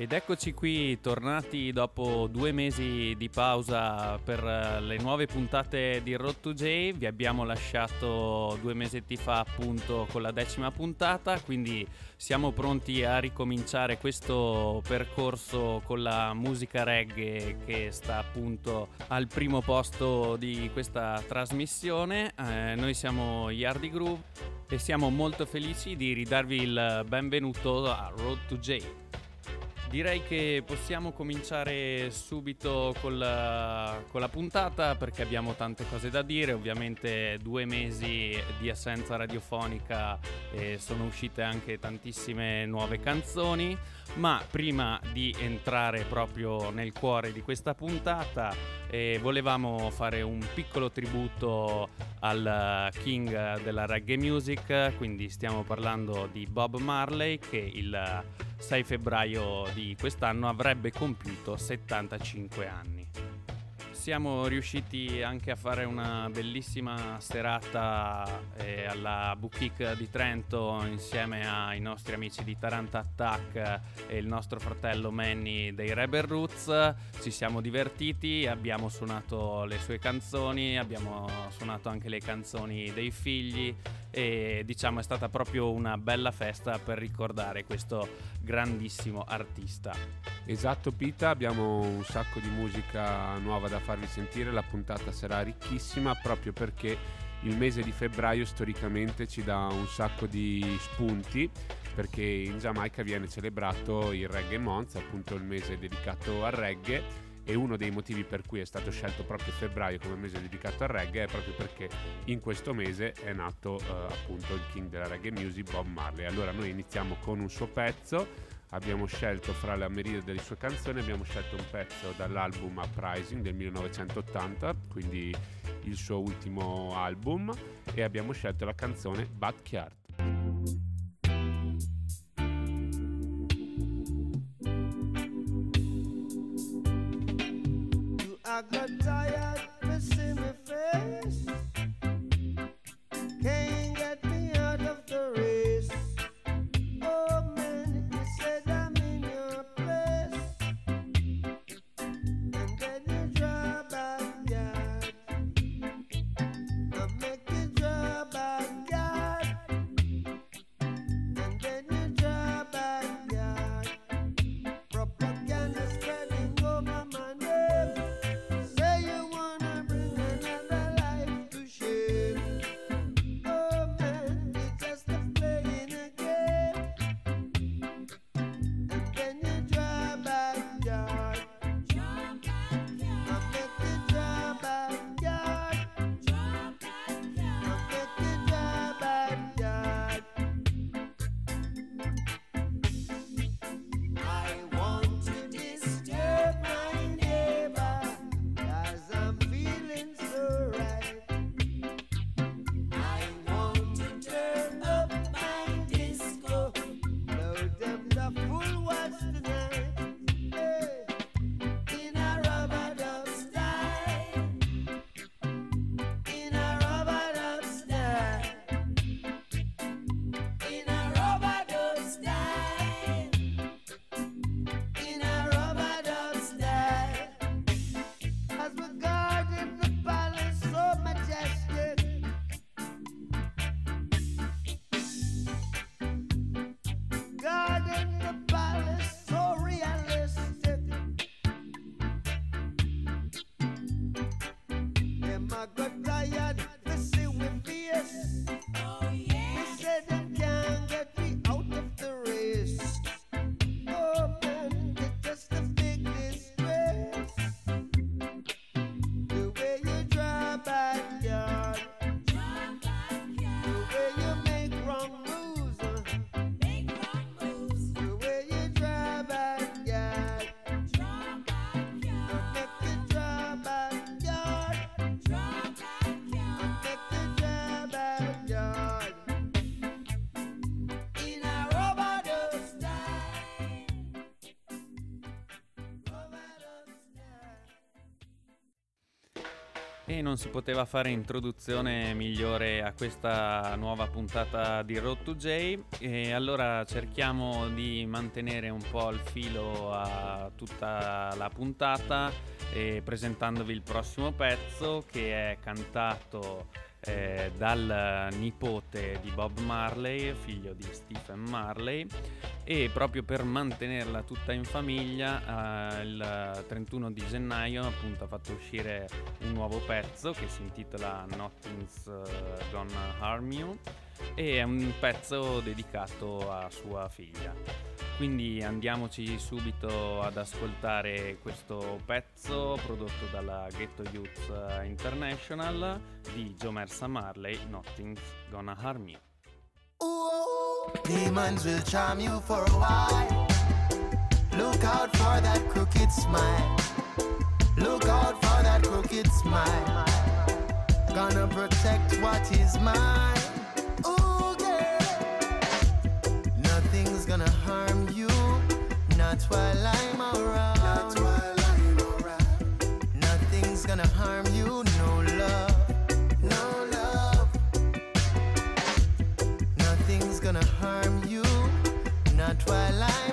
Ed eccoci qui, tornati dopo due mesi di pausa per eh, le nuove puntate di Road to J. Vi abbiamo lasciato due mesetti fa appunto con la decima puntata, quindi siamo pronti a ricominciare questo percorso con la musica reggae che sta appunto al primo posto di questa trasmissione. Eh, noi siamo Yardi Groove e siamo molto felici di ridarvi il benvenuto a Road to J. Direi che possiamo cominciare subito con la, con la, puntata perché abbiamo tante cose da dire, ovviamente due mesi di assenza radiofonica e sono uscite anche tantissime nuove canzoni, ma prima di entrare proprio nel cuore di questa puntata eh, volevamo fare un piccolo tributo al king della reggae music, quindi stiamo parlando di Bob Marley che il 6 febbraio di quest'anno avrebbe compiuto 75 anni siamo riusciti anche a fare una bellissima serata eh, alla Boutique di Trento insieme ai nostri amici di Taranta Attack e il nostro fratello Manny dei Rebel Roots. Ci siamo divertiti, abbiamo suonato le sue canzoni, abbiamo suonato anche le canzoni dei figli e diciamo è stata proprio una bella festa per ricordare questo grandissimo artista. Esatto Pita, abbiamo un sacco di musica nuova da farvi sentire, la puntata sarà ricchissima proprio perché il mese di febbraio storicamente ci dà un sacco di spunti perché in Giamaica viene celebrato il Reggae Month, appunto il mese dedicato al reggae e uno dei motivi per cui è stato scelto proprio febbraio come mese dedicato al reggae è proprio perché in questo mese è nato eh, appunto il king della reggae music Bob Marley. Allora noi iniziamo con un suo pezzo abbiamo scelto fra la merita delle sue canzoni, abbiamo scelto un pezzo dall'album Uprising del 1980, quindi il suo ultimo album, e abbiamo scelto la canzone Backyard. I E non si poteva fare introduzione migliore a questa nuova puntata di Road to J. E allora cerchiamo di mantenere un po' il filo a tutta la puntata presentandovi il prossimo pezzo che è cantato eh, dal nipote di Bob Marley, figlio di Stephen Marley, e proprio per mantenerla tutta in famiglia eh, il 31 di gennaio appunto ha fatto uscire un nuovo pezzo che si intitola Nothing's eh, Gonna Harm You e è un pezzo dedicato a sua figlia. Quindi andiamoci subito ad ascoltare questo pezzo prodotto dalla Ghetto Youth International di Jomersa Marley, Nothing's Gonna Harm You. Demons will charm you for a while. Look out for that crooked smile. Look out for that crooked smile. Gonna protect what is mine. Gonna harm Not while I'm around. Not while I'm around. Nothing's gonna harm you, no love, no love. Nothing's gonna harm you, not while I'm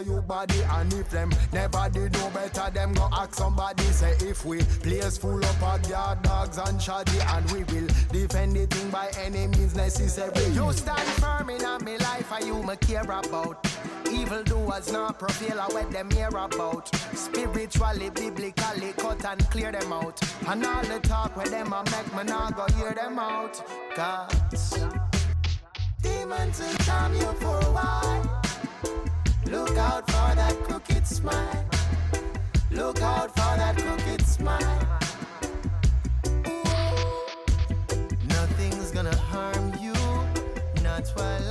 you body and if them never did no better them go ask somebody say if we place full of yard dogs and shoddy and we will defend the thing by any means necessary you stand firm in me life and you me care about Evil doers not prevail what them hear about. Spiritually, biblically, cut and clear them out. And all the talk with them I make me not go hear them out. Cause demons will charm you for a while. Look out for that crooked smile. Look out for that crooked smile. Ooh. Nothing's gonna harm you, not while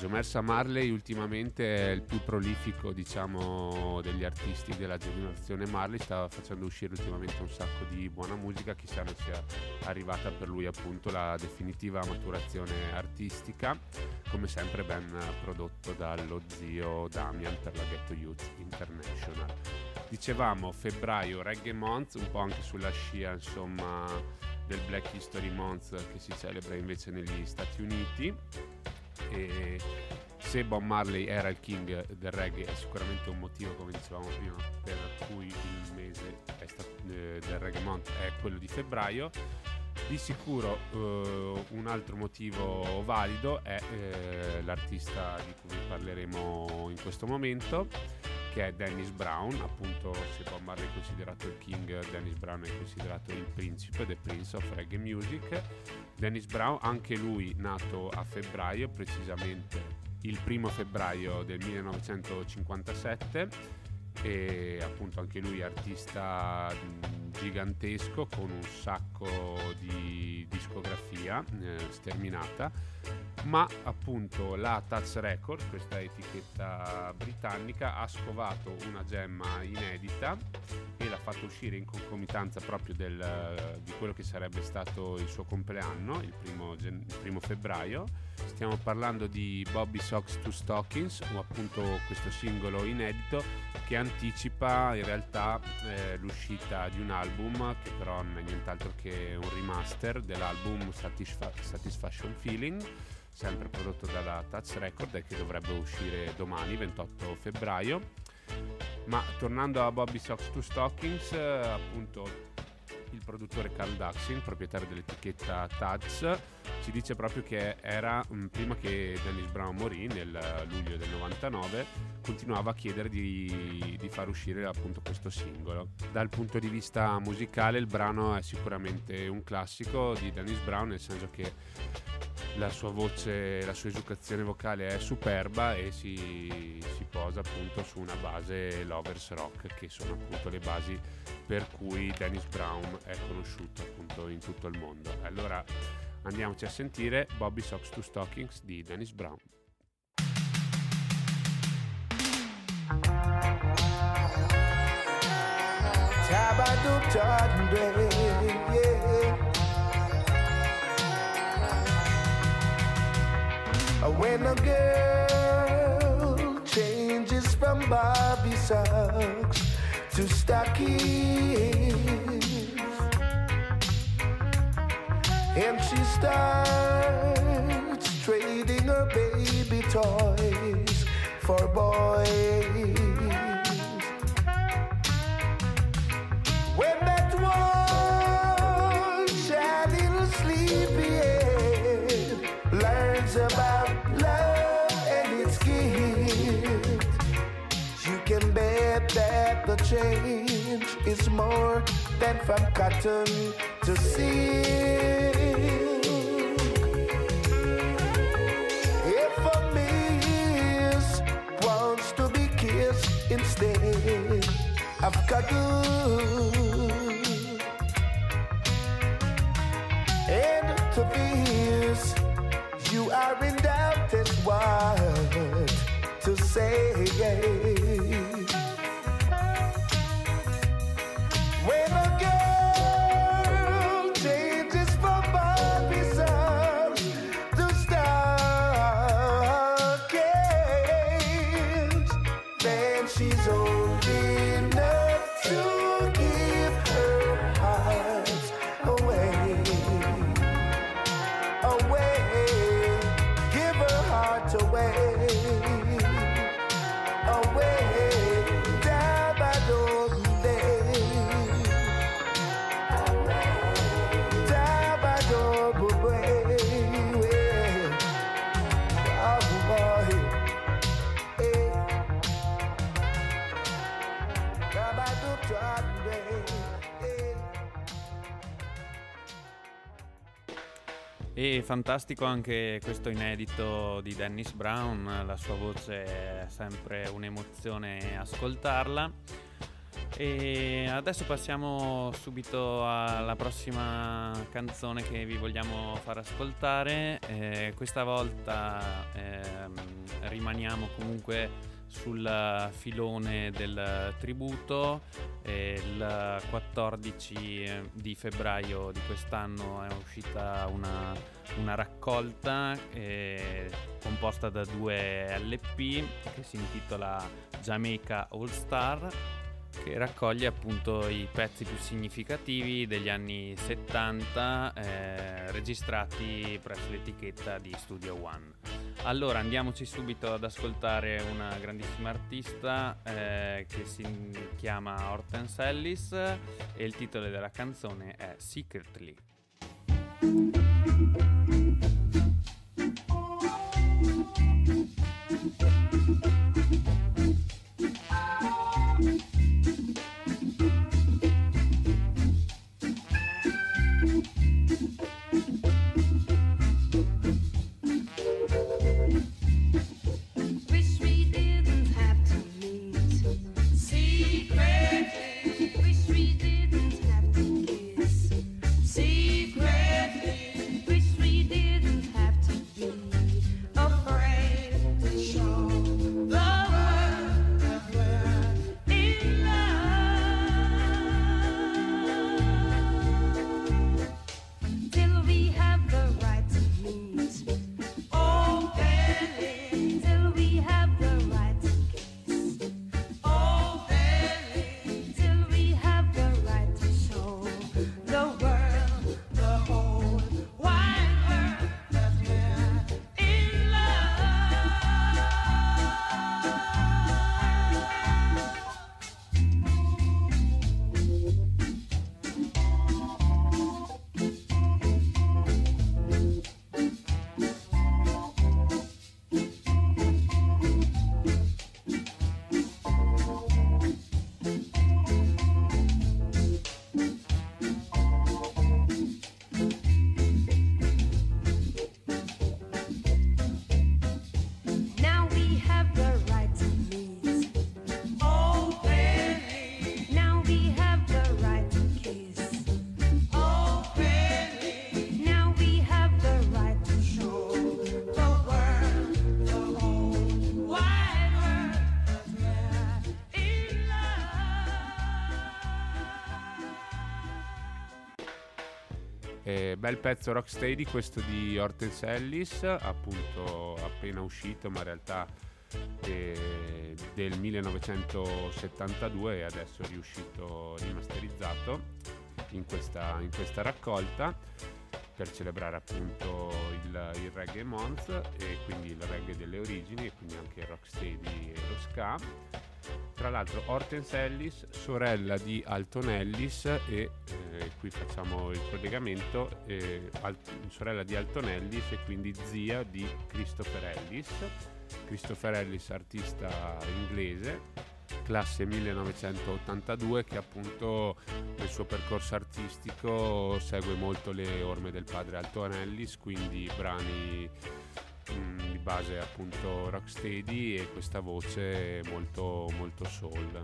Eh, Jomersa Marley ultimamente è il più prolifico, diciamo, degli artisti della generazione Marley, sta facendo uscire ultimamente un sacco di buona musica, chissà non sia arrivata per lui appunto la definitiva maturazione artistica, come sempre ben prodotto dallo zio Damian per la Ghetto Youth International. Dicevamo febbraio Reggae Month, un po' anche sulla scia insomma del Black History Month che si celebra invece negli Stati Uniti e se Bob Marley era il king del reggae è sicuramente un motivo, come dicevamo prima, per cui il mese stato, eh, del Reggae Month è quello di febbraio. Di sicuro eh, un altro motivo valido è eh, l'artista di cui parleremo in questo momento, che è Dennis Brown, appunto se Bob Marley è considerato il king, Dennis Brown è considerato il principe, the prince of reggae music. Dennis Brown, anche lui nato a febbraio, precisamente il primo febbraio del 1957 e appunto anche lui artista gigantesco con un sacco di discografia eh, sterminata ma appunto la Touch Records, questa etichetta britannica, ha scovato una gemma inedita e l'ha fatta uscire in concomitanza proprio del, di quello che sarebbe stato il suo compleanno, il primo, il primo febbraio. Stiamo parlando di Bobby Socks to Stockings, o appunto questo singolo inedito che anticipa in realtà eh, l'uscita di un album che però non è nient'altro che un remaster dell'album Satisfa- Satisfaction Feeling sempre prodotto dalla Touch Record e che dovrebbe uscire domani, 28 febbraio. Ma tornando a Bobby Socks to Stockings, eh, appunto il produttore Carl Daxin, proprietario dell'etichetta Touch, ci dice proprio che era mm, prima che Dennis Brown morì nel luglio del 99, continuava a chiedere di, di far uscire appunto questo singolo. Dal punto di vista musicale il brano è sicuramente un classico di Dennis Brown, nel senso che la sua voce, la sua educazione vocale è superba e si, si, posa appunto su una base lovers rock che sono appunto le basi per cui Dennis Brown è conosciuto appunto in tutto il mondo. Allora andiamoci a sentire Bobby Socks to Stockings di Dennis Brown. When a girl changes from Bobby socks to stockings, and she starts trading her baby toys for boys. When that one shy little sleepyhead learns about love and its gift, you can bet that the change is more than from cotton to silk. You are in doubt and to say. E fantastico anche questo inedito di Dennis Brown, la sua voce è sempre un'emozione ascoltarla. E adesso passiamo subito alla prossima canzone che vi vogliamo far ascoltare. Eh, questa volta eh, rimaniamo comunque sul filone del tributo. il 14 di febbraio di quest'anno è uscita una, una raccolta eh, composta da due LP che si intitola Jamaica All Star che raccoglie appunto i pezzi più significativi degli anni 70 eh, registrati presso l'etichetta di Studio One. Allora andiamoci subito ad ascoltare una grandissima artista eh, che si chiama Hortense Ellis e il titolo della canzone è Secretly. Bel pezzo rocksteady questo di Hortense Ellis, appunto appena uscito, ma in realtà eh, del 1972 e adesso è riuscito rimasterizzato in questa, in questa raccolta per celebrare appunto il, il, reggae month e quindi il reggae delle origini e quindi anche il rocksteady e lo ska tra l'altro Hortense Ellis, sorella di Alton Ellis e eh, qui facciamo il collegamento, eh, alt- sorella di Alton Ellis e quindi zia di Christopher Ellis. Christopher Ellis, artista inglese, classe 1982 che appunto nel suo percorso artistico segue molto le orme del padre Alton Ellis, quindi brani mh, di base appunto rocksteady e questa voce molto molto soul.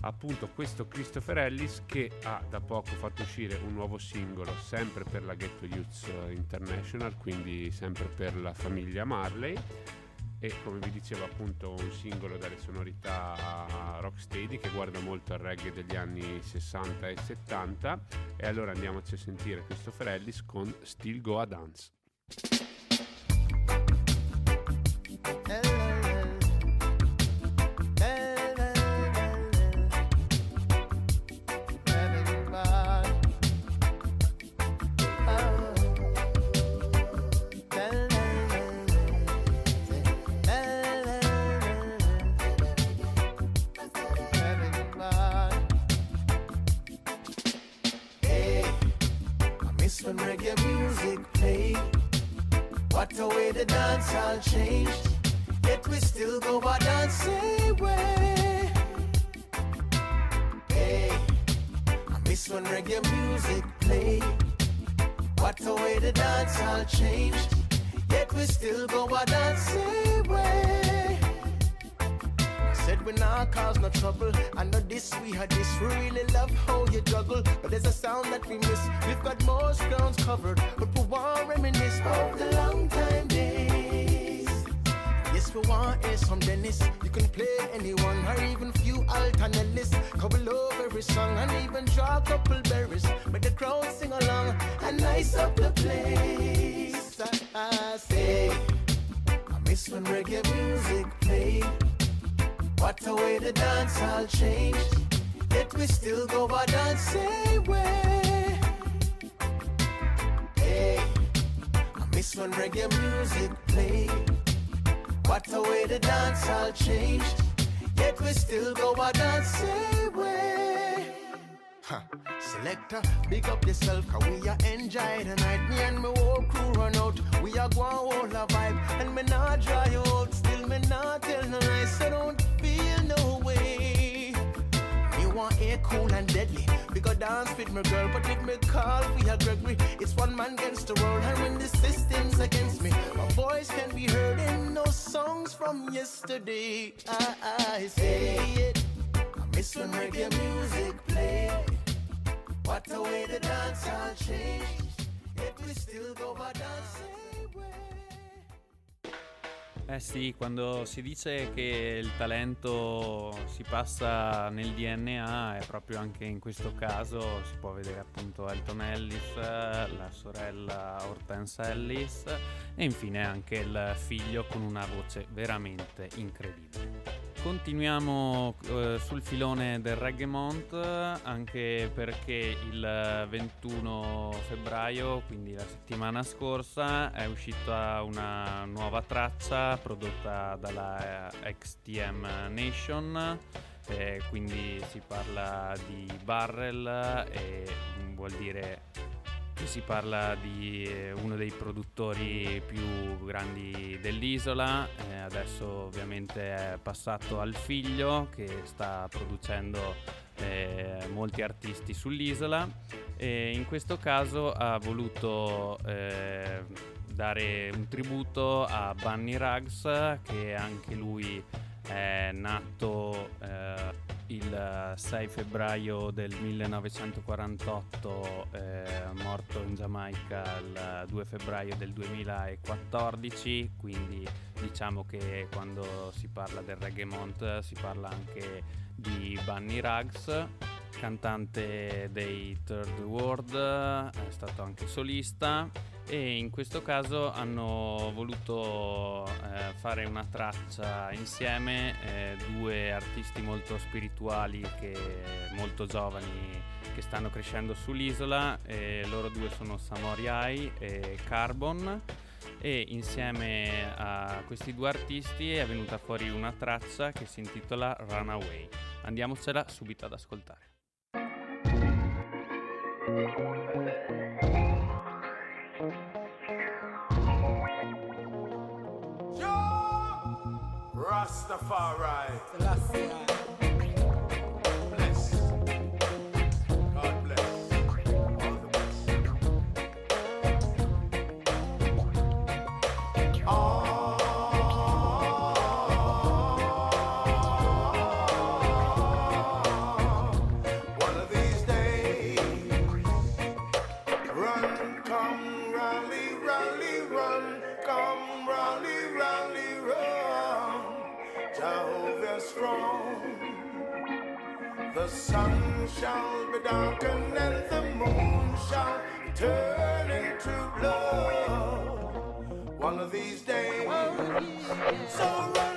Appunto questo Christopher Ellis che ha da poco fatto uscire un nuovo singolo sempre per la Ghetto Youth International quindi sempre per la famiglia Marley. E come vi dicevo appunto un singolo dalle sonorità rocksteady che guarda molto al reggae degli anni 60 e 70 e allora andiamoci a sentire Christopher Ellis con Still Go a Dance even draw a couple berries. Make the crowd sing along and nice up the place. I, I say, I miss when reggae music played. What a way the dance all change. Yet we still go our dancing way. Hey, I miss when reggae music played. What a way the dance all changed. Yet we still go our dancing way. Selector, big up yourself, cause we are enjoy the night. Me and my whole crew run out. We are going all a vibe. And me not dry out, still me not tell no lies. I don't feel no way. Me want air cool and deadly. Because dance with my girl, but with me call, we are Gregory. It's one man against the world, and when the system's against me, my voice can be heard in those songs from yesterday. I, I say it. I miss when reggae music plays. What a way the dance all changed. Yet we still go by dancing. Eh sì, quando si dice che il talento si passa nel DNA, è proprio anche in questo caso, si può vedere appunto Elton Ellis, la sorella Hortense Ellis e infine anche il figlio con una voce veramente incredibile. Continuiamo eh, sul filone del Reggae Month anche perché il 21 febbraio, quindi la settimana scorsa, è uscita una nuova traccia prodotta dalla eh, XTM Nation. Eh, quindi si parla di barrel e vuol dire si parla di eh, uno dei produttori più grandi dell'isola, eh, adesso ovviamente è passato al figlio che sta producendo eh, molti artisti sull'isola e in questo caso ha voluto eh, dare un tributo a Bunny Ruggs che anche lui è nato eh, il 6 febbraio del 1948, eh, morto in Giamaica il 2 febbraio del 2014, quindi diciamo che quando si parla del reggae mont si parla anche di Bunny Ruggs cantante dei Third World, è stato anche solista e in questo caso hanno voluto eh, fare una traccia insieme, eh, due artisti molto spirituali che molto giovani che stanno crescendo sull'isola, loro due sono Samori Ai e Carbon e insieme a questi due artisti è venuta fuori una traccia che si intitola Runaway. Andiamocela subito ad ascoltare. Rastafari. The sun shall be darkened and the moon shall turn into blood one of these days. So run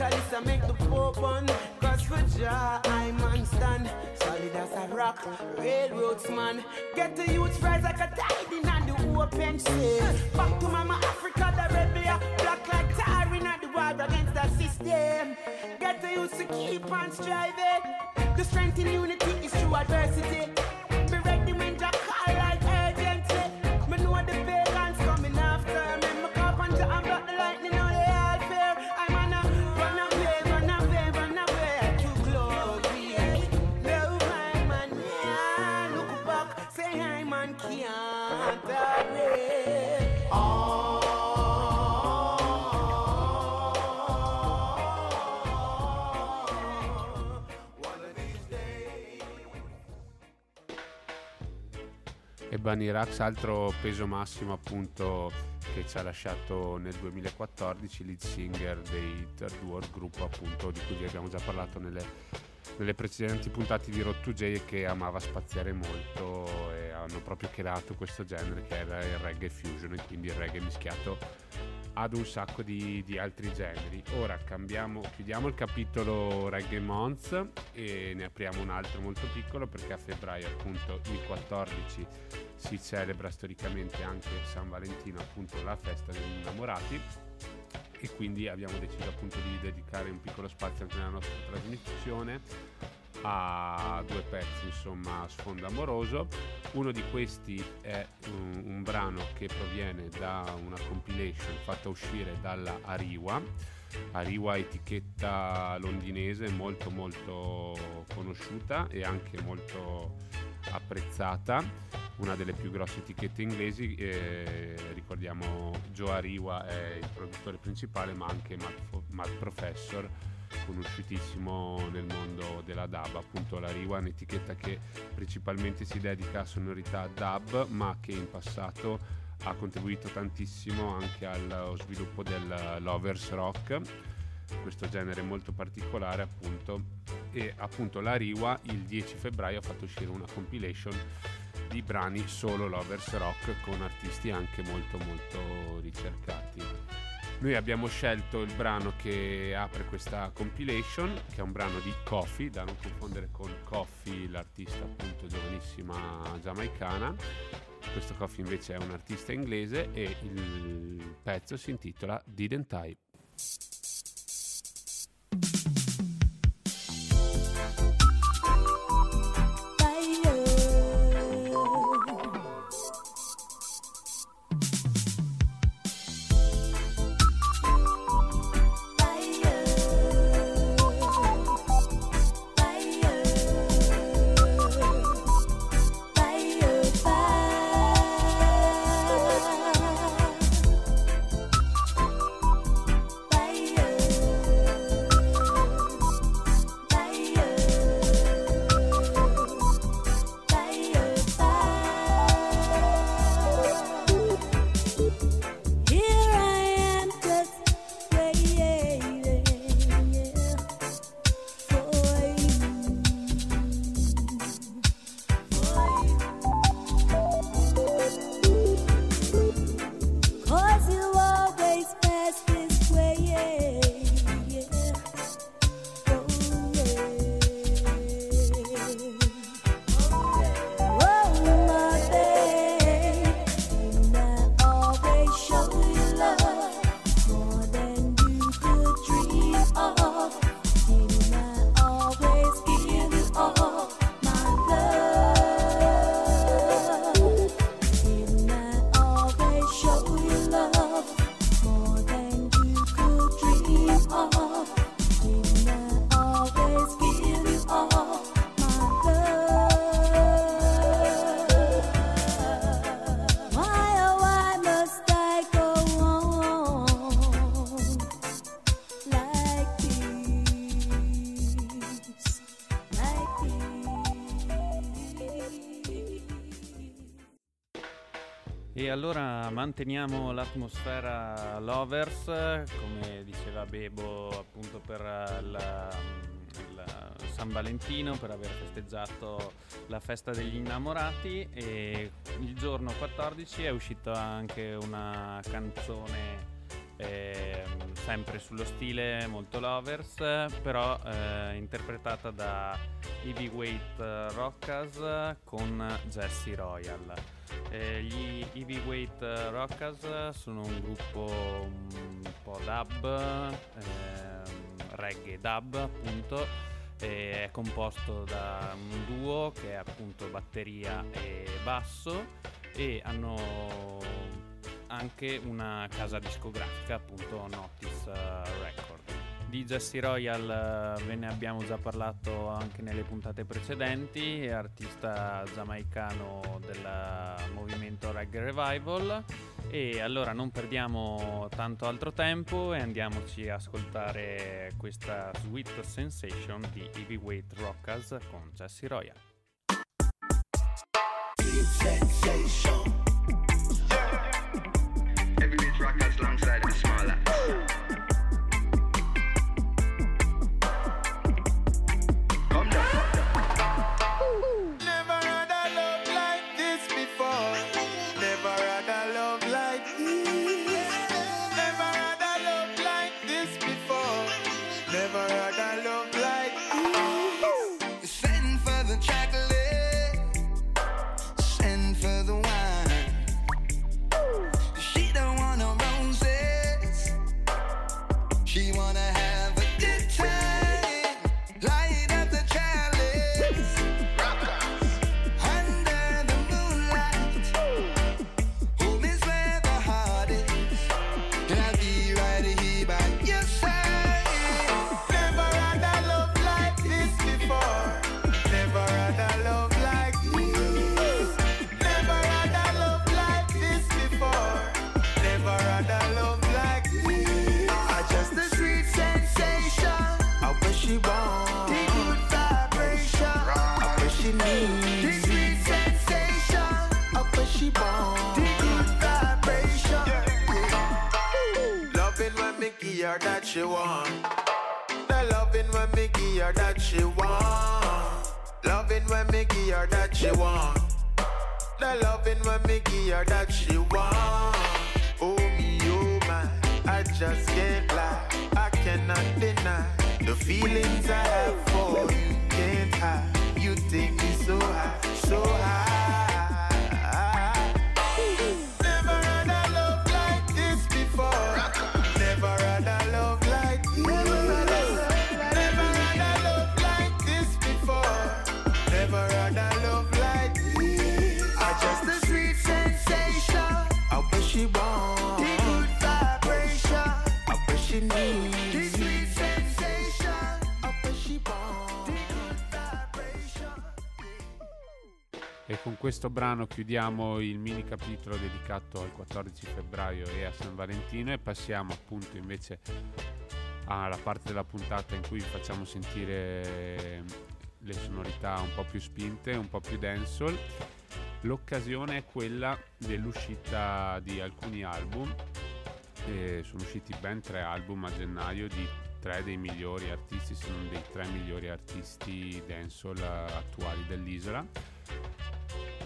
I chalice and make the Pope on. Cause for Jah, I man stand. Solid as a rock, railroads man. Get the youth rise like a tide in and the open sea. Back to Mama Africa, the rebel. Black like tar in the war against the system. Get the youth to keep on striving. The strength in unity is through adversity. E Bunny Rax, altro peso massimo appunto che ci ha lasciato nel 2014, lead singer dei Third World, gruppo appunto di cui vi abbiamo già parlato nelle, nelle precedenti puntate di Road to J e che amava spaziare molto e hanno proprio creato questo genere che era il reggae fusion e quindi il reggae mischiato ad un sacco di, di altri generi. Ora chiudiamo il capitolo Reggae Month e ne apriamo un altro molto piccolo perché a febbraio appunto il 14 si celebra storicamente anche San Valentino, appunto la festa degli innamorati e quindi abbiamo deciso appunto di dedicare un piccolo spazio anche nella nostra trasmissione a due pezzi insomma a sfondo amoroso uno di questi è un, un brano che proviene da una compilation fatta uscire dalla Ariwa. Ariwa etichetta londinese molto molto conosciuta e anche molto apprezzata. Una delle più grosse etichette inglesi eh, ricordiamo Joe Ariwa è il produttore principale ma anche Matt, Matt Professor conosciutissimo nel mondo della dub appunto la Riwa è un'etichetta che principalmente si dedica a sonorità dub ma che in passato ha contribuito tantissimo anche allo sviluppo del lovers rock questo genere molto particolare appunto. E appunto la Riwa il 10 febbraio ha fatto uscire una compilation di brani solo lovers rock con artisti anche molto molto ricercati noi abbiamo scelto il brano che apre questa compilation, che è un brano di Coffee, da non confondere con Coffee, l'artista appunto giovanissima giamaicana. Questo Coffee invece è un artista inglese e il pezzo si intitola Didn't I? Manteniamo l'atmosfera Lovers, come diceva Bebo appunto per la, la San Valentino, per aver festeggiato la festa degli innamorati. E il giorno 14 è uscita anche una canzone eh, sempre sullo stile molto lovers, però eh, interpretata da Heavyweight Rockers con Jesse Royal. Eh, gli Heavyweight Rockers sono un gruppo un po' dub, ehm, reggae dub appunto, è composto da un duo che è appunto batteria e basso e hanno anche una casa discografica, appunto Notice uh, Record. Di Jesse Royal uh, ve ne abbiamo già parlato anche nelle puntate precedenti, artista giamaicano del movimento Reggae Revival e allora non perdiamo tanto altro tempo e andiamoci a ascoltare questa Sweet Sensation di Heavyweight Rockers con Jesse Royal. Sweet Sensation rockers alongside she want. The loving when me give her that she want. Loving when me give her that she want. The loving when me give her that she want. Oh me, oh my, I just can't lie. I cannot deny the feelings I have for you. Can't hide. You take me so high, so high. Con questo brano chiudiamo il mini capitolo dedicato al 14 febbraio e a San Valentino e passiamo appunto invece alla parte della puntata in cui facciamo sentire le sonorità un po' più spinte, un po' più dancehall. L'occasione è quella dell'uscita di alcuni album. E sono usciti ben tre album a gennaio di tre dei migliori artisti, se non dei tre migliori artisti dancehall attuali dell'isola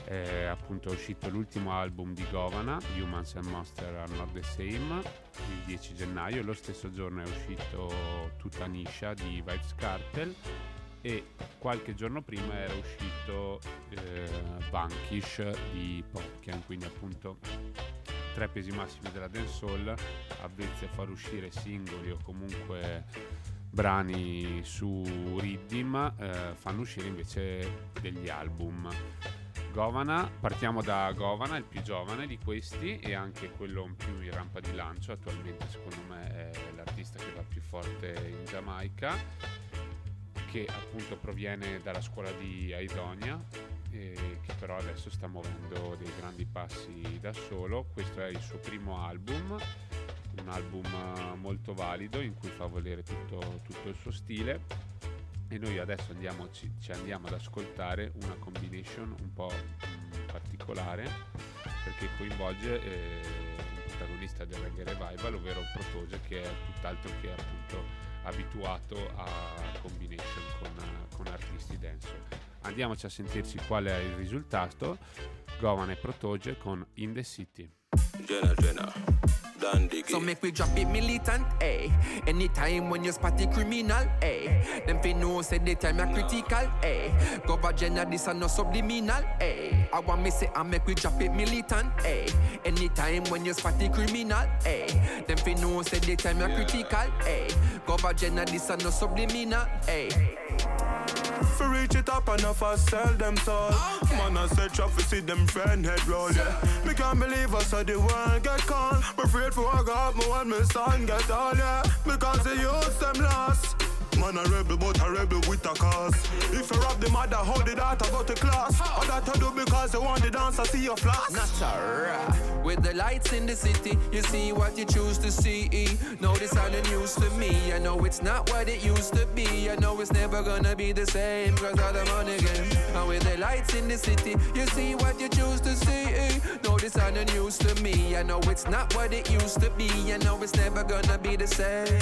è appunto uscito l'ultimo album di Govana, Humans and Monster Are Not The Same, il 10 gennaio, lo stesso giorno è uscito Tutta Nisha di Vibes Cartel e qualche giorno prima era uscito eh, Vanquish di Popkian, quindi appunto tre pesi massimi della dancehall, avvezzi a far uscire singoli o comunque brani su Riddim, eh, fanno uscire invece degli album. Govana, partiamo da Govana, il più giovane di questi e anche quello più in rampa di lancio, attualmente secondo me è l'artista che va più forte in Giamaica, che appunto proviene dalla scuola di Aidonia e che però adesso sta muovendo dei grandi passi da solo. Questo è il suo primo album, un album molto valido in cui fa volere tutto, tutto il suo stile e noi adesso andiamo, ci, ci, andiamo ad ascoltare una combination un po' mh, particolare perché coinvolge eh, un protagonista del reggae revival, ovvero Protoge che è tutt'altro che appunto abituato a combination con, con artisti dance. Andiamoci a sentirci qual è il risultato. Govan e Protoge con In the City. Jenna, Jenna. So make we drop it militant, eh? Anytime when you spot the criminal, eh? Them fi know say the time are critical, eh? Agenda this and no subliminal, eh? I want me say I make we drop it militant, eh? Anytime when you spot the criminal, eh? Them fi know say the time are critical, eh? Agenda this and no subliminal, eh? For reach it up and never sell them soul. Okay. Man, I said traffic see them friend head roll. Yeah. Me can't believe I said the world get cold. Me afraid for I got me when my son get all, yeah. Because the youth them lost. Man a rebel, but a rebel with a cause. If you rob the mother, how the daughter go to class? Oh. Or that I do because they want the dance, I see your flash. Not With the lights in the city, you see what you choose to see. No, this ain't news to me. I know it's not what it used to be. I know it's never gonna be the same, cause of the money game. And with the lights in the city, you see what you choose to see. No, this ain't news to me. I know it's not what it used to be. I know it's never gonna be the same.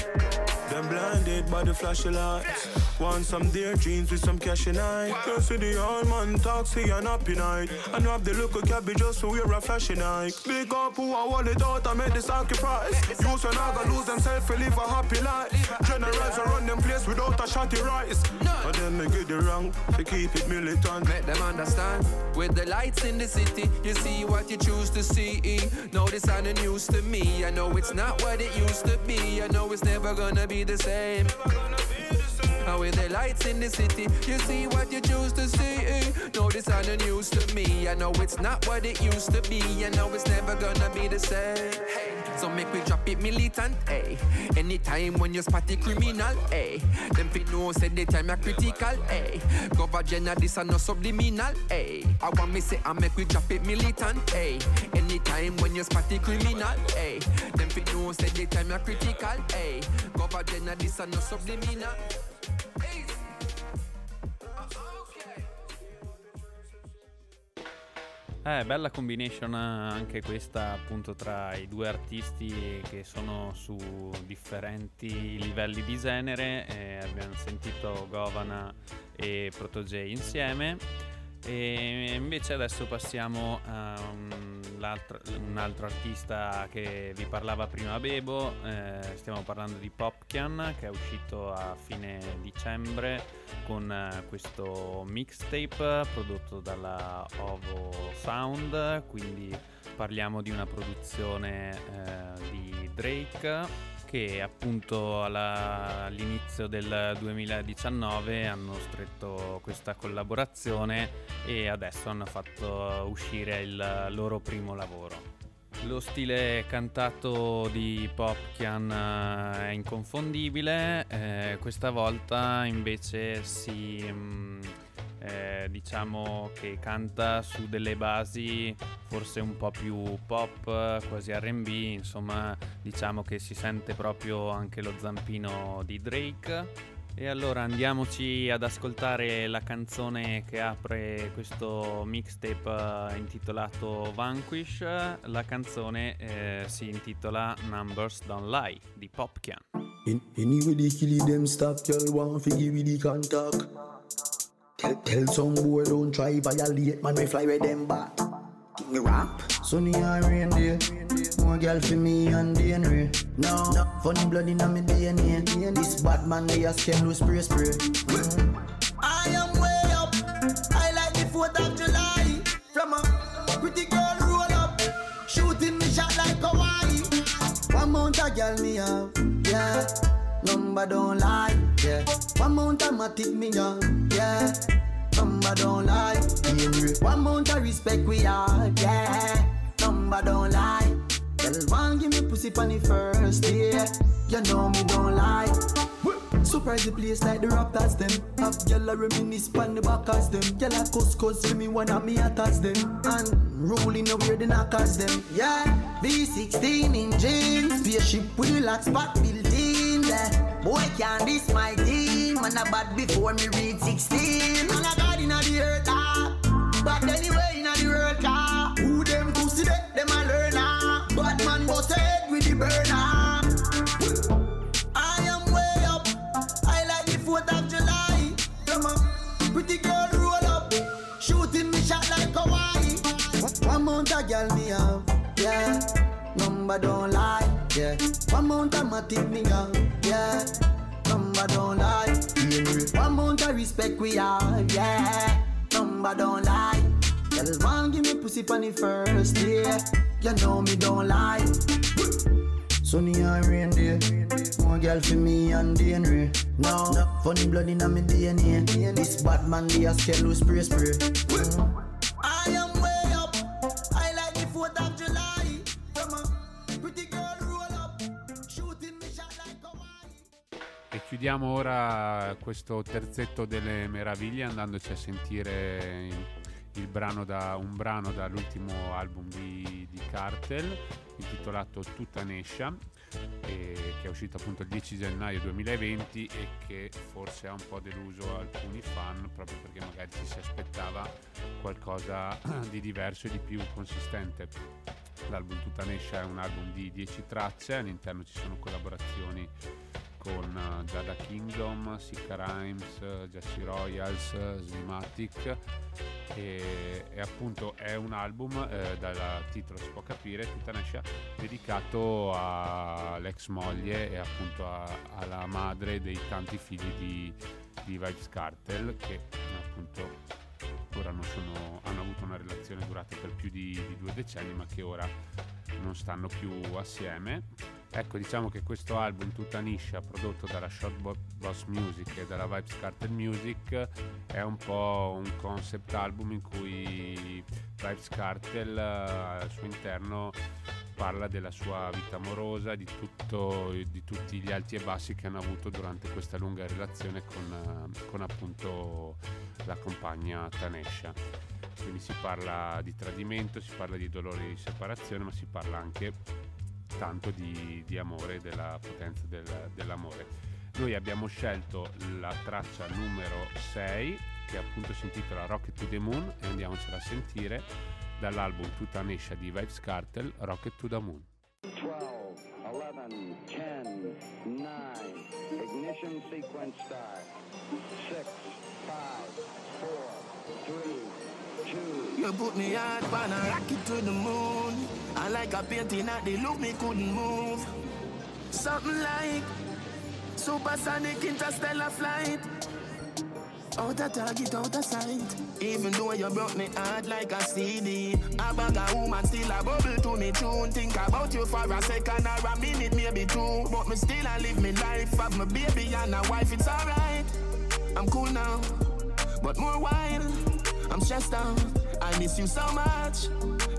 Them blinded by the flash lights. Want some dear jeans with some cash in eye. You see the old man talk, see an happy night. And have the look of cabbage just to wear a flashy Nike. Big up who I want it out, I made the sacrifice. Use when I lose themselves and live a happy life. Generals are run them place without a shotty rise. But then they get the wrong, to keep it militant. Make them understand. With the lights in the city, you see what you choose to see. No, this ain't news to me. I know it's not what it used to be. I know it's never gonna be the same. And with the lights in the city, you see what you choose to see. No, this no news to me. I know it's not what it used to be. I know it's never gonna be the same. So make we drop it militant, eh? Anytime when you spot the criminal, eh? Them fit know say the time are critical, eh? Cover general this and no subliminal, eh? I want me say I make we drop it militant, eh? Anytime when you spot the criminal, eh? Them fit know say the time are critical, eh? Cover general this and no subliminal. Eh, bella combination anche questa appunto tra i due artisti che sono su differenti livelli di genere. Eh, abbiamo sentito Govana e Protoge insieme. E invece adesso passiamo a un, un altro artista che vi parlava prima Bebo, eh, stiamo parlando di Popkian che è uscito a fine dicembre con eh, questo mixtape prodotto dalla Ovo Sound, quindi parliamo di una produzione eh, di Drake che appunto alla, all'inizio del 2019 hanno stretto questa collaborazione e adesso hanno fatto uscire il loro primo lavoro. Lo stile cantato di Popkian eh, è inconfondibile, eh, questa volta invece si... Mh, mm, eh, diciamo che canta su delle basi forse un po' più pop, quasi RB, insomma diciamo che si sente proprio anche lo zampino di Drake. E allora andiamoci ad ascoltare la canzone che apre questo mixtape eh, intitolato Vanquish. La canzone eh, si intitola Numbers Don't Lie di Popkian. In, anyway, they kill them stop, y'all want to give the contact. Tell, tell some boy don't try violate, man, we fly with them back. Me rap? Sunny and rain day. More girl for me and DNA. No, no, funny blood in my DNA. This bad man, they a scam, no spray, spray. I am way up. I like the 4th of July. From a pretty girl roll up. Shooting me shot like Hawaii. One mount a girl me have, yeah. Number don't lie, yeah. One mount a matic me young, yeah. Number don't lie, yeah. One mount a respect we are, yeah. Number don't lie. Tell one give me pussy on the first day. You know me don't lie. Surprise the place like the raptors them. Have gyal a reminisce pon the backers them. Gyal a cuss cuss for me one of me attacks them. And rolling over the knockers them. Yeah, V16 engine, spaceship with relax back building Boy, can this my team? Man I bad before me read 16. Man I got in the earth, ah. But anyway, in the world, ah. Who them pussy, they, them a learn, ah. Bad man bust head with the burner. I am way up. I like the 4th of July. Come on, pretty girl, roll up. Shooting me shot like Hawaii. What amount of girl me have? Yeah, number don't lie yeah. One mount a matic me have, yeah. Number don't lie. One mount a respect we have, yeah. Number don't lie. Girl one give me pussy on the first day. You know me don't lie. Sunny and rain day. More girl for me and DNA. No, funny blood in my DNA. This bad man they a scale spray spray. Mm. I chiudiamo ora questo terzetto delle meraviglie andandoci a sentire brano da, un brano dall'ultimo album di, di Cartel intitolato Tutta Nescia che è uscito appunto il 10 gennaio 2020 e che forse ha un po' deluso alcuni fan proprio perché magari ci si aspettava qualcosa di diverso e di più consistente. L'album Tutta Nescia è un album di 10 tracce, all'interno ci sono collaborazioni con Jada Kingdom, Sika Rhymes, uh, Jesse Royals, uh, Slimatic. E, e, appunto è un album, eh, dal titolo si può capire, tutta nasce dedicato all'ex moglie e appunto a, alla madre dei tanti figli di, di Vibes Cartel che appunto ora sono, hanno avuto una relazione durata per più di, di due decenni ma che ora non stanno più assieme. Ecco, diciamo che questo album tutta niscia prodotto dalla Shot Boss Music e dalla Vibes Cartel Music è un po' un concept album in cui Vibes Cartel al suo interno parla della sua vita amorosa, di, tutto, di, tutti gli alti e bassi che hanno avuto durante questa lunga relazione con, con appunto la compagna Tanesha. Quindi si parla di tradimento, si parla di dolore di separazione, ma si parla anche tanto di, di amore, della potenza del, dell'amore. Noi abbiamo scelto la traccia numero 6 che appunto si intitola Rocket to the Moon e andiamocela a sentire dall'album Tutta Nescia di Vibes Cartel, Rocket to the Moon. 12, 11, 10, 9, ignition sequence start. 6, 5, 4, 3, 2. You put me hard on a rocket to the moon. I like a painting at the look me couldn't move. Something like supersonic interstellar flight. Out of target, out of sight. Even though you broke me heart like a CD. I bag a woman still a bubble to me tune. Think about you for a second or a minute, maybe two. But me still I live me life. Have my baby and a wife, it's alright. I'm cool now, but more wild. I'm stressed out. I miss you so much.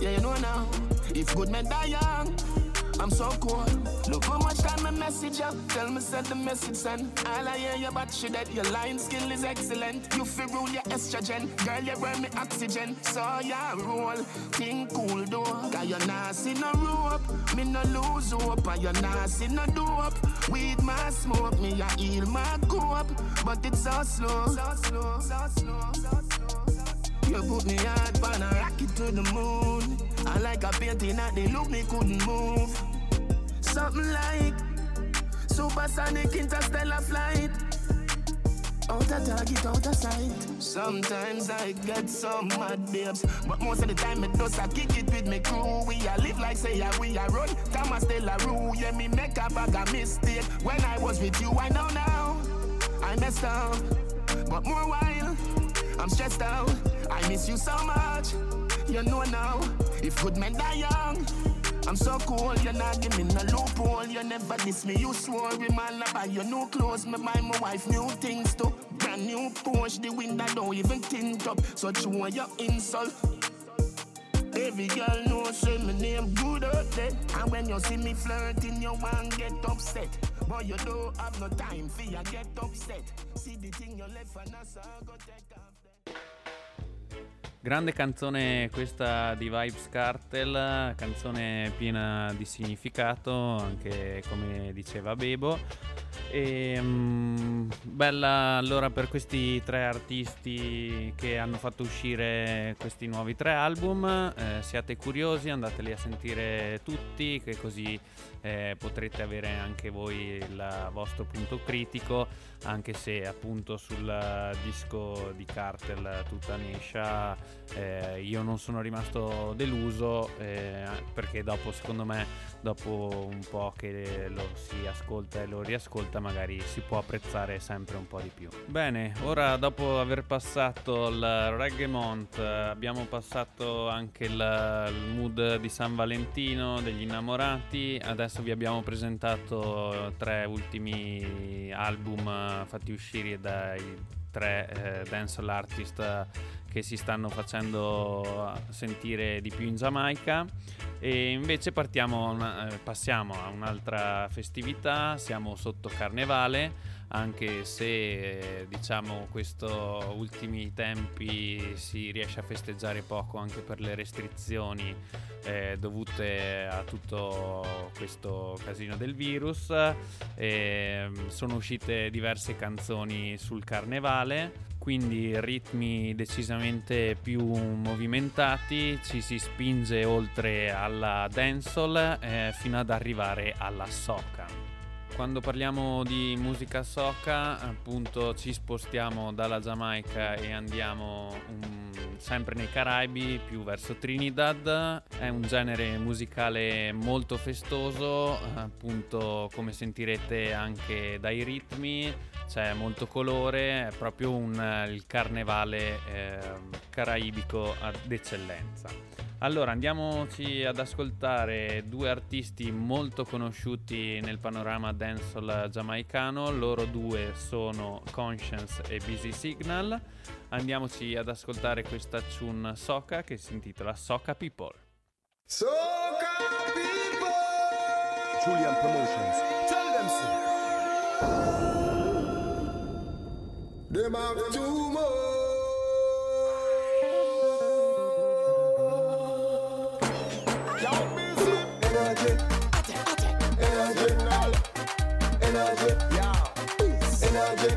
Yeah, you know now. If good men die young. I'm so cool. Look how much time I message you. Tell me send the message send. All I hear you but she that your line skill is excellent. You feel rule your estrogen. Girl, you burn me oxygen. So yeah, roll. Think cool though. Cause you not see no rope. Me no lose hope. And you not see no dope. Weed my smoke. Me I heal my cope. But it's so slow. So slow. So slow. So slow. You put me hard on a rocket to the moon. I like a painting that they look me couldn't move. Something like supersonic interstellar flight. Out of target, out of sight. Sometimes I get some mad babes, but most of the time it does I kick it with me crew. We a live like say yeah, we a run. Thomas De La Rue, yeah me make a bag of mistake. When I was with you, I know now I messed up, but more while I'm stressed out. I miss you so much. You know now, if good men die young. I'm so cool, you're not giving me a loophole. You never diss me, you swore. We man, I buy you new clothes. Me buy my wife new things too. Brand new Porsche, the window don't even tint up. So you your insult. Every girl knows say my name good out there. And when you see me flirting, you want get upset. But you don't have no time for you get upset. See the thing you left for us, go take off. Grande canzone questa di Vibes Cartel, canzone piena di significato, anche come diceva Bebo. E, um, bella allora per questi tre artisti che hanno fatto uscire questi nuovi tre album. Eh, siate curiosi, andateli a sentire tutti, che così eh, potrete avere anche voi il vostro punto critico, anche se appunto sul disco di Cartel tutta Nescia eh, io non sono rimasto deluso eh, perché dopo secondo me dopo un po' che lo si ascolta e lo riascolta magari si può apprezzare sempre un po' di più. Bene, ora dopo aver passato il Reggae Mont abbiamo passato anche il, il mood di San Valentino, degli innamorati, adesso vi abbiamo presentato tre ultimi album fatti uscire dai tre eh, dancehall artist che si stanno facendo sentire di più in Giamaica. E invece partiamo, eh, passiamo a un'altra festività, siamo sotto Carnevale anche se eh, diciamo questo ultimi tempi si riesce a festeggiare poco anche per le restrizioni eh, dovute a tutto questo casino del virus eh, sono uscite diverse canzoni sul carnevale quindi ritmi decisamente più movimentati, ci si spinge oltre alla dancehall eh, fino ad arrivare alla soca. Quando parliamo di musica soca, appunto ci spostiamo dalla Giamaica e andiamo um, sempre nei Caraibi, più verso Trinidad. È un genere musicale molto festoso, appunto come sentirete anche dai ritmi, c'è molto colore, è proprio un, il carnevale eh, caraibico ad eccellenza. Allora andiamoci ad ascoltare due artisti molto conosciuti nel panorama dancehall giamaicano, loro due sono Conscience e Busy Signal. Andiamoci ad ascoltare questa tune Soca che si intitola Soca People. Soca People! Julian Promotions. Tell them so. Them have too much. Energy, energy, energy, yeah, energy.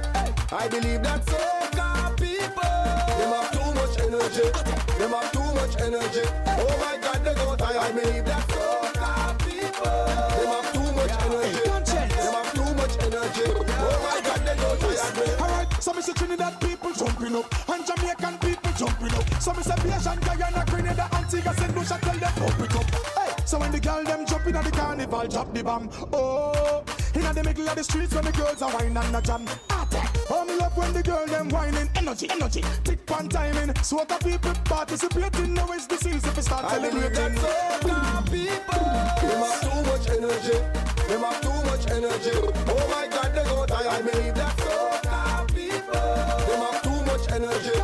I believe that soca people, them have too much energy, them have too much energy. Oh my God, they go tired. I believe that soca people, them have too much energy, them have too much energy. Oh my God, they go tired. Alright, so Mr. Trinidad people jumping up, and Jamaican people jumping up. So Mr. Bayesian, Guyana, Grenada, Antigua, Saint Lucia, tell them pump it up. So when the girl them jumping at the carnival, drop the bomb. Oh. Inna the middle of the streets when the girls are whining and a jam. Ah, oh, me love when the girl them whining. Energy, energy, tick one timing. So the people participating. Now it's the season to start celebrating. I people. Them have too much energy. Them have too much energy. Oh my God, they go die. I believe that soca people. Them have too much energy.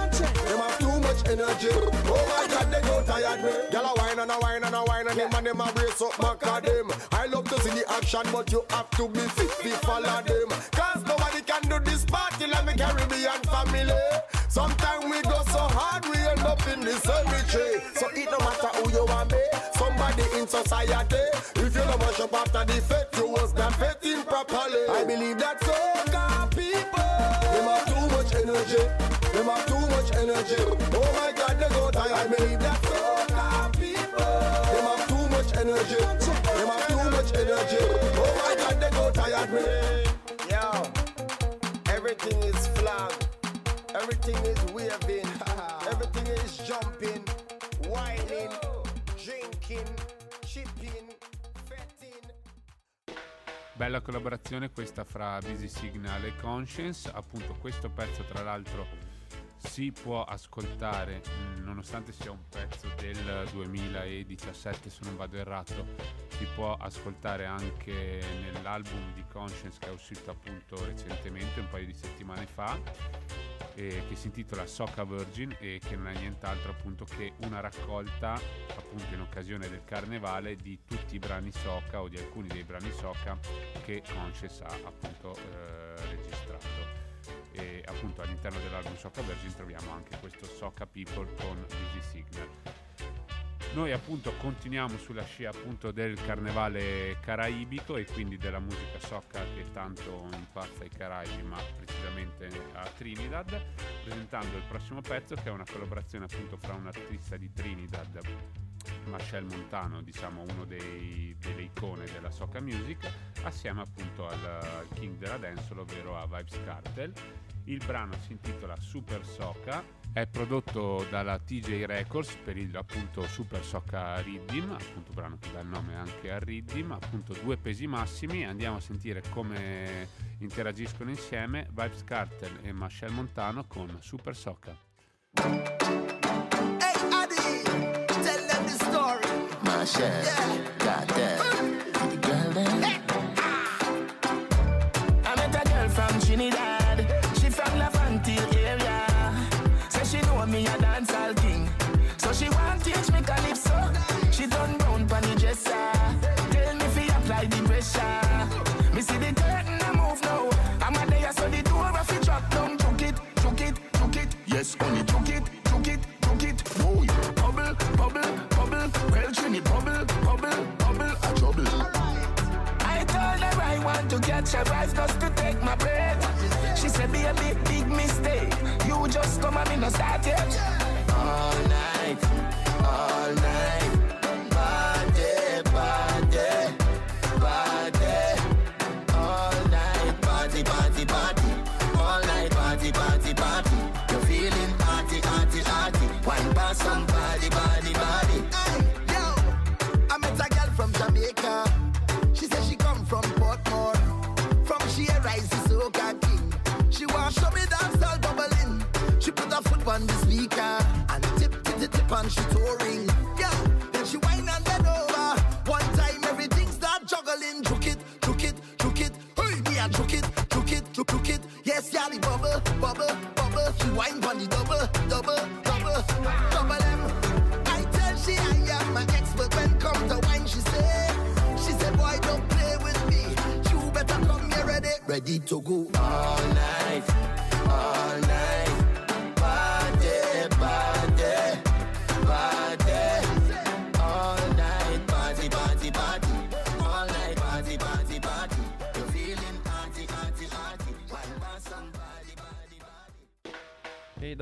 Them have much energy. Oh my God, they go tired me. Gyal a wine and a wine and a wine and him and them a brace up my them. I love to see the action, but you have to be fit to follow them. Cause nobody can do this party like me Caribbean family. Sometimes we go so hard, we end up in the cemetery. So it no matter who you are, be somebody in society. If you don't mash up after the fete, you was not fetting properly. I believe that soca people, them have too much energy. Energy. Oh my God, they go die. I believe that soca people, them have too much energy. Them have too much energy. Oh my God, they go tired me. Yo, everything is flag. Everything is waving. everything is jumping, whining, drinking, chipping. Bella collaborazione questa fra Busy Signal e Conscience, appunto questo pezzo tra l'altro si può ascoltare, nonostante sia un pezzo del 2017 se non vado errato, si può ascoltare anche nell'album di Conscience che è uscito appunto recentemente, un paio di settimane fa, eh, che si intitola Soca Virgin e che non è nient'altro appunto che una raccolta appunto in occasione del carnevale di tutti i brani Soca o di alcuni dei brani Soca che Conscience ha appunto eh, registrato e appunto all'interno dell'album Soca Virgin troviamo anche questo Soca People con Easy Signal. Noi appunto continuiamo sulla scia appunto del carnevale caraibico e quindi della musica soca che tanto impazza ai Caraibi ma precisamente a Trinidad presentando il prossimo pezzo che è una collaborazione appunto fra un artista di Trinidad Marcel Montano, diciamo uno dei, delle icone della soca music, assieme appunto al, king della dancehall, ovvero a Vibes Cartel. Il brano si intitola Super Soca, è prodotto dalla TJ Records per il appunto Super Soca Riddim, appunto brano che dà il nome anche a Riddim, appunto due pesi massimi, andiamo a sentire come interagiscono insieme Vibes Cartel e Marcel Montano con Super Soca. Goddamn. The girl them. Hey. Ah. I met a girl from Trinidad. Catch a rise just to take my breath. She said, be a big, big mistake. You just come and me no start yet. All night, all night. And she touring. Yo, then she whine and then over. One time everything start juggling. Juke it, juke it, juke it. Hey, me a juke it, juke it, juke, juke it. Yes, yeah, the bubble, bubble, bubble. She whine on the double, double, double, double them. I tell she I am my expert when come to wine. She say, she said, boy, don't play with me. You better come here ready, ready to go. All night,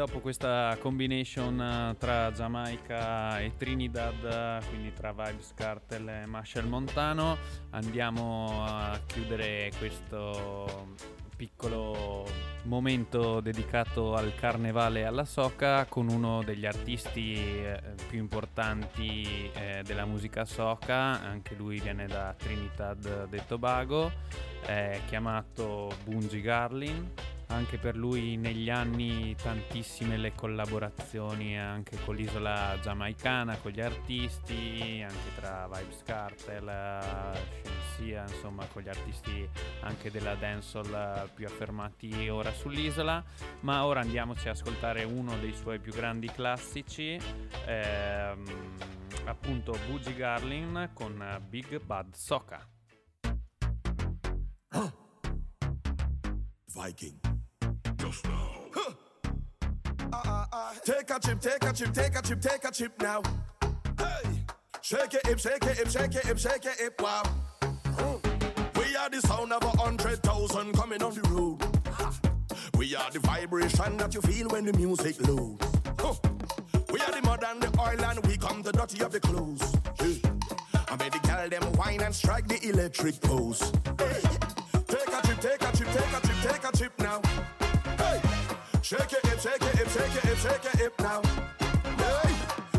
dopo questa combination eh, tra Giamaica e Trinidad, eh, quindi tra Vibes Cartel e Marshall Montano, andiamo a chiudere questo piccolo momento dedicato al carnevale alla soca con uno degli artisti eh, più importanti della musica soca, anche lui viene da Trinidad e Tobago, è chiamato Bungie Garlin. Anche per lui negli anni tantissime le collaborazioni anche con l'isola giamaicana, con gli artisti, anche tra Vibes Cartel, eh, Shensia, insomma con gli artisti anche della dancehall eh, più affermati ora sull'isola. Ma ora andiamoci a ascoltare uno dei suoi più grandi classici, ehm, appunto Boogie Garlin con eh, Big Bad Soca. Viking. Just now. Take a chip, take a chip, take a chip, take a chip now. Hey, shake it, hip, shake it, hip, shake it, hip, shake it, hip, wow. Mm. We are the sound of a hundred thousand coming on the road. Ha. We are the vibration that you feel when the music loads. Huh. We are the mud and the oil and we come the dirty of the clothes. Yeah. I made the girl them wine and strike the electric pose. Hey. Take a trip, take a trip, take a trip, take a trip now. Shake it, hip, shake it, hip, shake it, hip, shake it, hip now. Hey,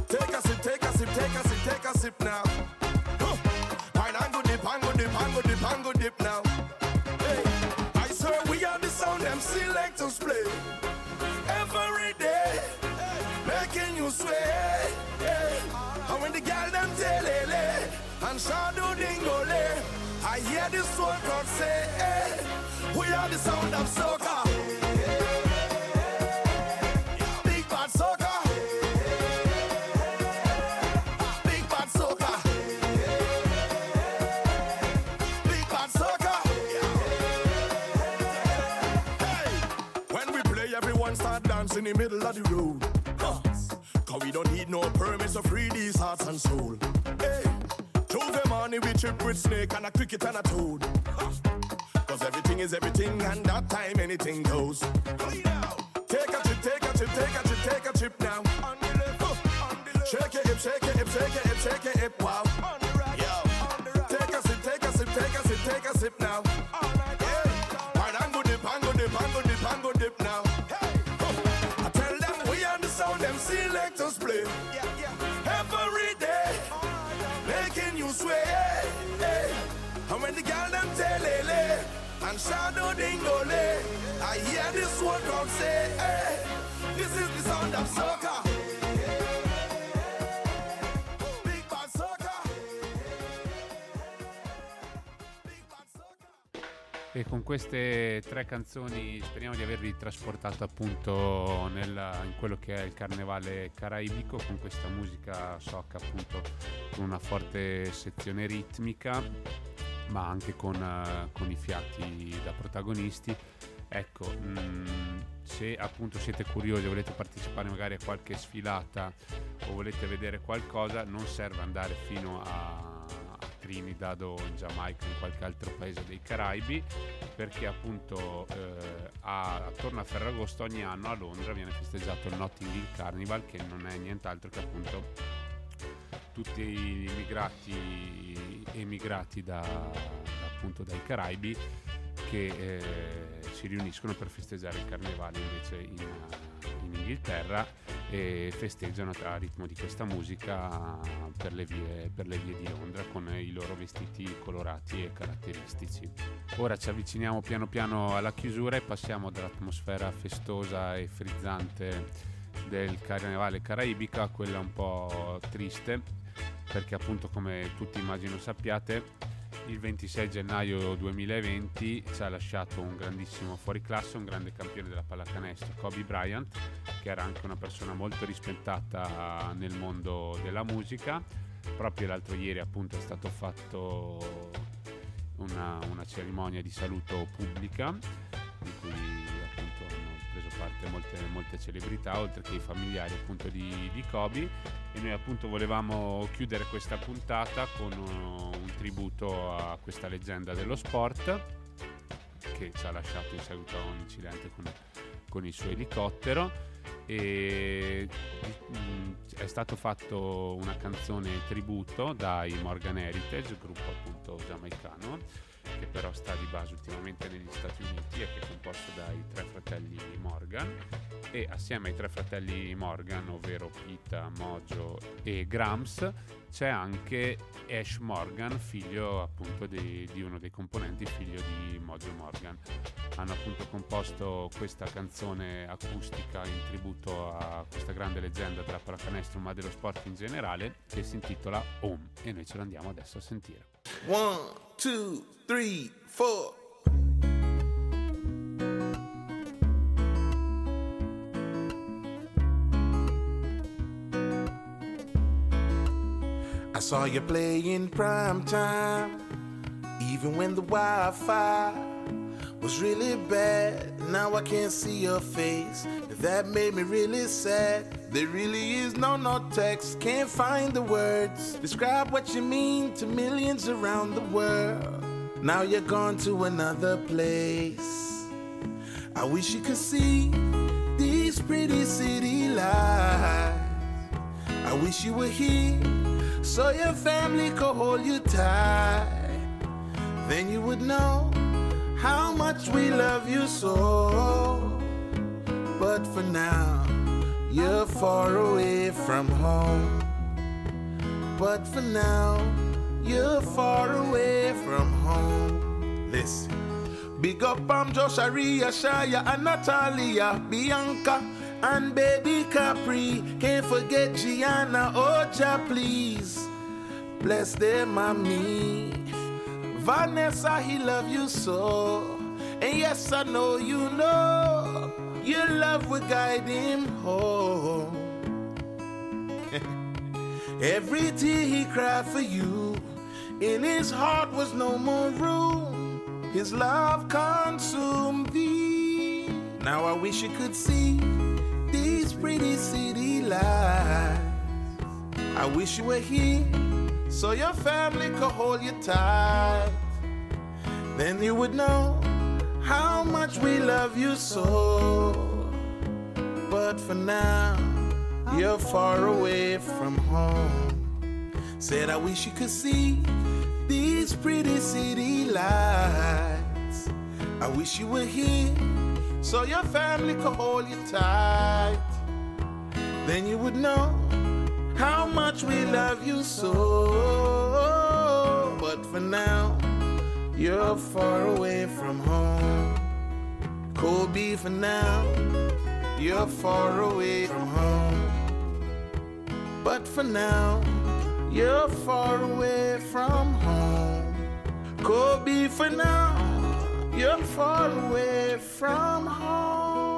take a sip, take a sip, take a sip, take a sip now. Huh. Wine and go dip, and go dip, and go dip, and go dip now. Hey, I swear we are the sound them selectors play every day, making you sway. Hey. And when the girl them tell and shadow dingole, I hear the soul crowd say, hey, we are the sound of soca. The middle of the road. Huh. Cause we don't need no permits to free these hearts and soul. Hey, Tuesday morning we trip with snake and a cricket and a toad. Huh. Cause everything is everything and that time anything goes. Take a trip, take a trip, take a trip, take a trip now. Shake it, hip, shake it, hip, shake it, hip, shake it, hip, wow. Yo, take a sip, take a sip, take a sip, take a sip now. And shadow dingole, eh. I hear this one crowd say, hey, this is the sound of soca. E con queste tre canzoni speriamo di avervi trasportato appunto nella- in quello che è il carnevale caraibico con questa musica soca appunto con una forte sezione ritmica ma anche con, eh, con i fiati da protagonisti. Ecco, mh, se appunto siete curiosi volete partecipare magari a qualche sfilata o volete vedere qualcosa, non serve andare fino a Trinidad o in Giamaica o in qualche altro paese dei Caraibi, perché appunto eh, a- attorno a Ferragosto ogni anno a Londra viene festeggiato il Notting Hill Carnival, che non è nient'altro che appunto tutti gli immigrati emigrati da, appunto dai Caraibi che eh, si riuniscono per festeggiare il carnevale invece in, in Inghilterra e festeggiano a ritmo di questa musica per le, vie, per le vie di Londra con i loro vestiti colorati e caratteristici. Ora ci avviciniamo piano piano alla chiusura e passiamo dall'atmosfera festosa e frizzante del carnevale caraibica a quella un po' triste perché appunto come tutti immagino sappiate il 26 gennaio 2020 ci ha lasciato un grandissimo fuoriclasse, un grande campione della pallacanestro, Kobe Bryant, che era anche una persona molto rispettata nel mondo della musica. Proprio l'altro ieri appunto è stato fatto una, una cerimonia di saluto pubblica di cui appunto hanno preso parte molte, molte celebrità oltre che i familiari appunto di, di Kobe e noi appunto volevamo chiudere questa puntata con uh, un tributo a questa leggenda dello sport che ci ha lasciato in seguito a un incidente con, con il suo elicottero. E mm, è stato fatto una canzone tributo dai Morgan Heritage, gruppo appunto giamaicano che però sta di base ultimamente negli Stati Uniti e che è composto dai tre fratelli Morgan e assieme ai tre fratelli Morgan, ovvero Pita, Mojo e Grams, c'è anche Ash Morgan, figlio appunto di, di uno dei componenti, figlio di Mojo Morgan. Hanno appunto composto questa canzone acustica in tributo a questa grande leggenda della pallacanestro ma dello sport in generale che si intitola Home e noi ce l'andiamo adesso a sentire. One, two, three, four. I saw you playing prime time, even when the Wi Fi was really bad. Now I can't see your face. That made me really sad. There really is no no text, can't find the words. Describe what you mean to millions around the world. Now you're gone to another place. I wish you could see these pretty city lights. I wish you were here so your family could hold you tight. Then you would know how much we love you so. But for now, you're far away from home. But for now, you're far away from home. Listen. Big up um Josh, Aria, Shaya, and Natalia, Bianca, and baby Capri. Can't forget Gianna, Oja, please. Bless them, mommy. Vanessa, he love you so. And yes, I know you know your love will guide him home. Every tear he cried for you, in his heart was no more room. His love consumed thee. Now I wish you could see these pretty city lights. I wish you were here so your family could hold you tight. Then you would know how much we love you so. But for now, You're far away from home. Said, I wish you could see these pretty city lights. I wish you were here so your family could hold you tight. Then you would know how much we love you so. But for now, you're far away from home. Kobe, for now, you're far away from home. But for now, you're far away from home. Kobe, for now, you're far away from home.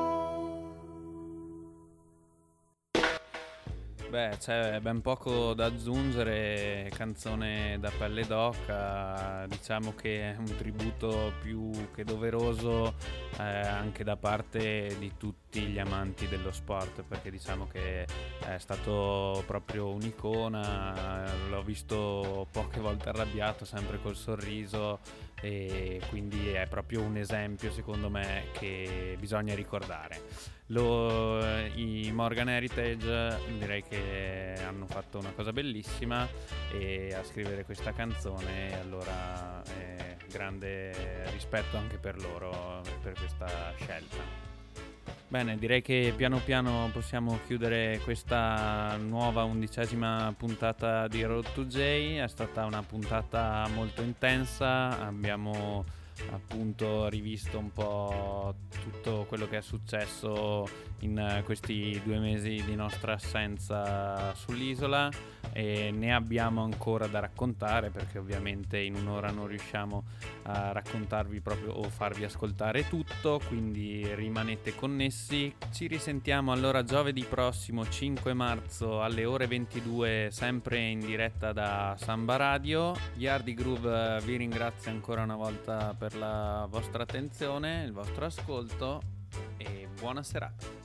Beh, c'è ben poco da aggiungere, canzone da pelle d'oca, diciamo che è un tributo più che doveroso eh, anche da parte di tutti gli amanti dello sport, perché diciamo che è stato proprio un'icona, l'ho visto poche volte arrabbiato, sempre col sorriso e quindi è proprio un esempio secondo me che bisogna ricordare. Lo, I Morgan Heritage direi che hanno fatto una cosa bellissima e a scrivere questa canzone allora eh, grande rispetto anche per loro per questa scelta. Bene, direi che piano piano possiamo chiudere questa nuova undicesima puntata di Road to J. È stata una puntata molto intensa, abbiamo appunto rivisto un po' tutto quello che è successo in questi due mesi di nostra assenza sull'isola e ne abbiamo ancora da raccontare perché ovviamente in un'ora non riusciamo a raccontarvi proprio o farvi ascoltare tutto quindi rimanete connessi. Ci risentiamo allora giovedì prossimo 5 marzo alle ore 22 sempre in diretta da Samba Radio. Yardi Groove vi ringrazio ancora una volta per la vostra attenzione il vostro ascolto e buona serata